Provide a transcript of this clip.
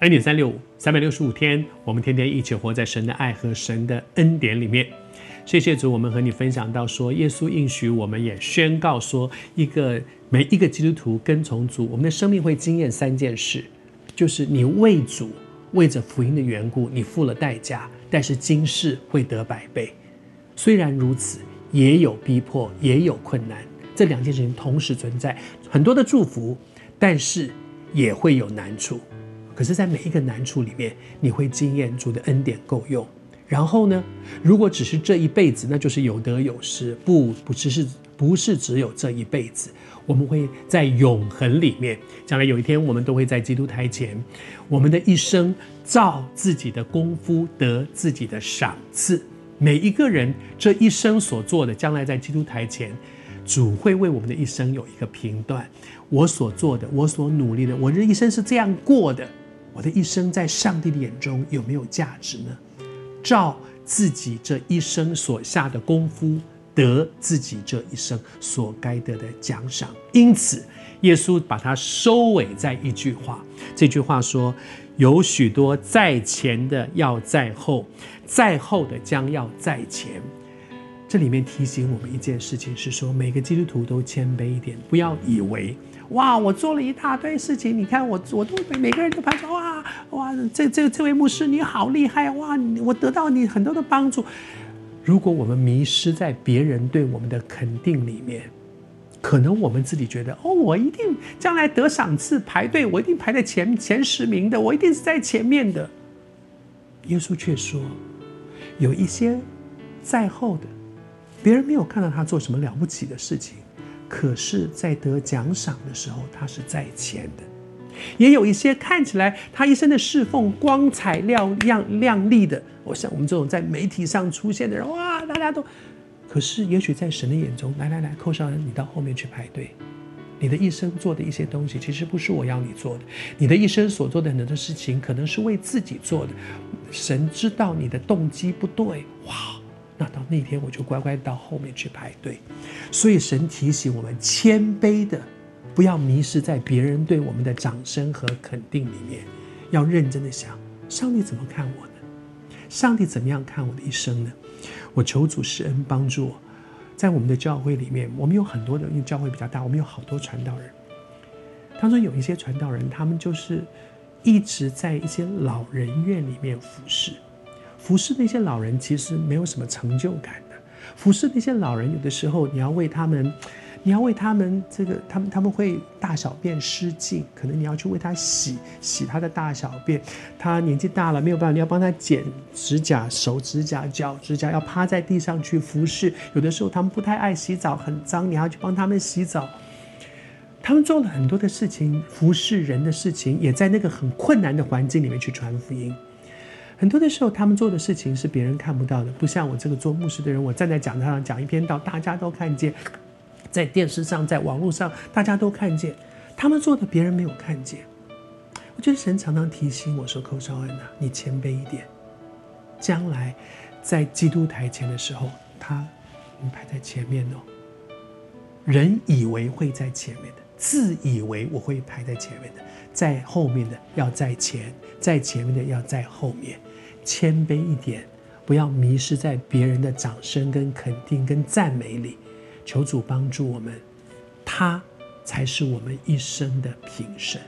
恩典三六五，三百六十五天，我们天天一起活在神的爱和神的恩典里面。谢谢主，我们和你分享到说，耶稣应许，我们也宣告说，一个每一个基督徒跟从主，我们的生命会经验三件事，就是你为主为着福音的缘故，你付了代价，但是今世会得百倍。虽然如此，也有逼迫，也有困难，这两件事情同时存在，很多的祝福，但是也会有难处。可是，在每一个难处里面，你会经验主的恩典够用。然后呢，如果只是这一辈子，那就是有得有失。不，不只是不是只有这一辈子，我们会在永恒里面。将来有一天，我们都会在基督台前，我们的一生照自己的功夫得自己的赏赐。每一个人这一生所做的，将来在基督台前。主会为我们的一生有一个评断，我所做的，我所努力的，我这一生是这样过的，我的一生在上帝的眼中有没有价值呢？照自己这一生所下的功夫，得自己这一生所该得的奖赏。因此，耶稣把它收尾在一句话，这句话说：有许多在前的要在后，在后的将要在前。这里面提醒我们一件事情，是说每个基督徒都谦卑一点，不要以为哇，我做了一大堆事情，你看我我都每个人都拍手哇哇，这这这位牧师你好厉害哇，我得到你很多的帮助。如果我们迷失在别人对我们的肯定里面，可能我们自己觉得哦，我一定将来得赏赐，排队我一定排在前前十名的，我一定是在前面的。耶稣却说，有一些在后的。别人没有看到他做什么了不起的事情，可是，在得奖赏的时候，他是在前的。也有一些看起来他一生的侍奉光彩亮亮亮丽的，我像我们这种在媒体上出现的人，哇，大家都。可是，也许在神的眼中，来来来，寇绍恩，你到后面去排队。你的一生做的一些东西，其实不是我要你做的。你的一生所做的很多的事情，可能是为自己做的。神知道你的动机不对，哇。那到那天，我就乖乖到后面去排队。所以神提醒我们谦卑的，不要迷失在别人对我们的掌声和肯定里面，要认真的想：上帝怎么看我呢？上帝怎么样看我的一生呢？我求主施恩帮助我，在我们的教会里面，我们有很多的，因为教会比较大，我们有好多传道人。当中有一些传道人，他们就是一直在一些老人院里面服侍。服侍那些老人其实没有什么成就感的。服侍那些老人，有的时候你要为他们，你要为他们这个，他们他们会大小便失禁，可能你要去为他洗洗他的大小便。他年纪大了没有办法，你要帮他剪指甲、手指甲、脚指甲，要趴在地上去服侍。有的时候他们不太爱洗澡，很脏，你要去帮他们洗澡。他们做了很多的事情，服侍人的事情，也在那个很困难的环境里面去传福音。很多的时候，他们做的事情是别人看不到的，不像我这个做牧师的人，我站在讲台上讲一篇道，大家都看见；在电视上、在网络上，大家都看见。他们做的，别人没有看见。我觉得神常常提醒我说：“寇少恩啊，你谦卑一点，将来在基督台前的时候，他你排在前面哦。人以为会在前面的，自以为我会排在前面的。”在后面的要在前，在前面的要在后面，谦卑一点，不要迷失在别人的掌声、跟肯定、跟赞美里。求主帮助我们，他才是我们一生的平生。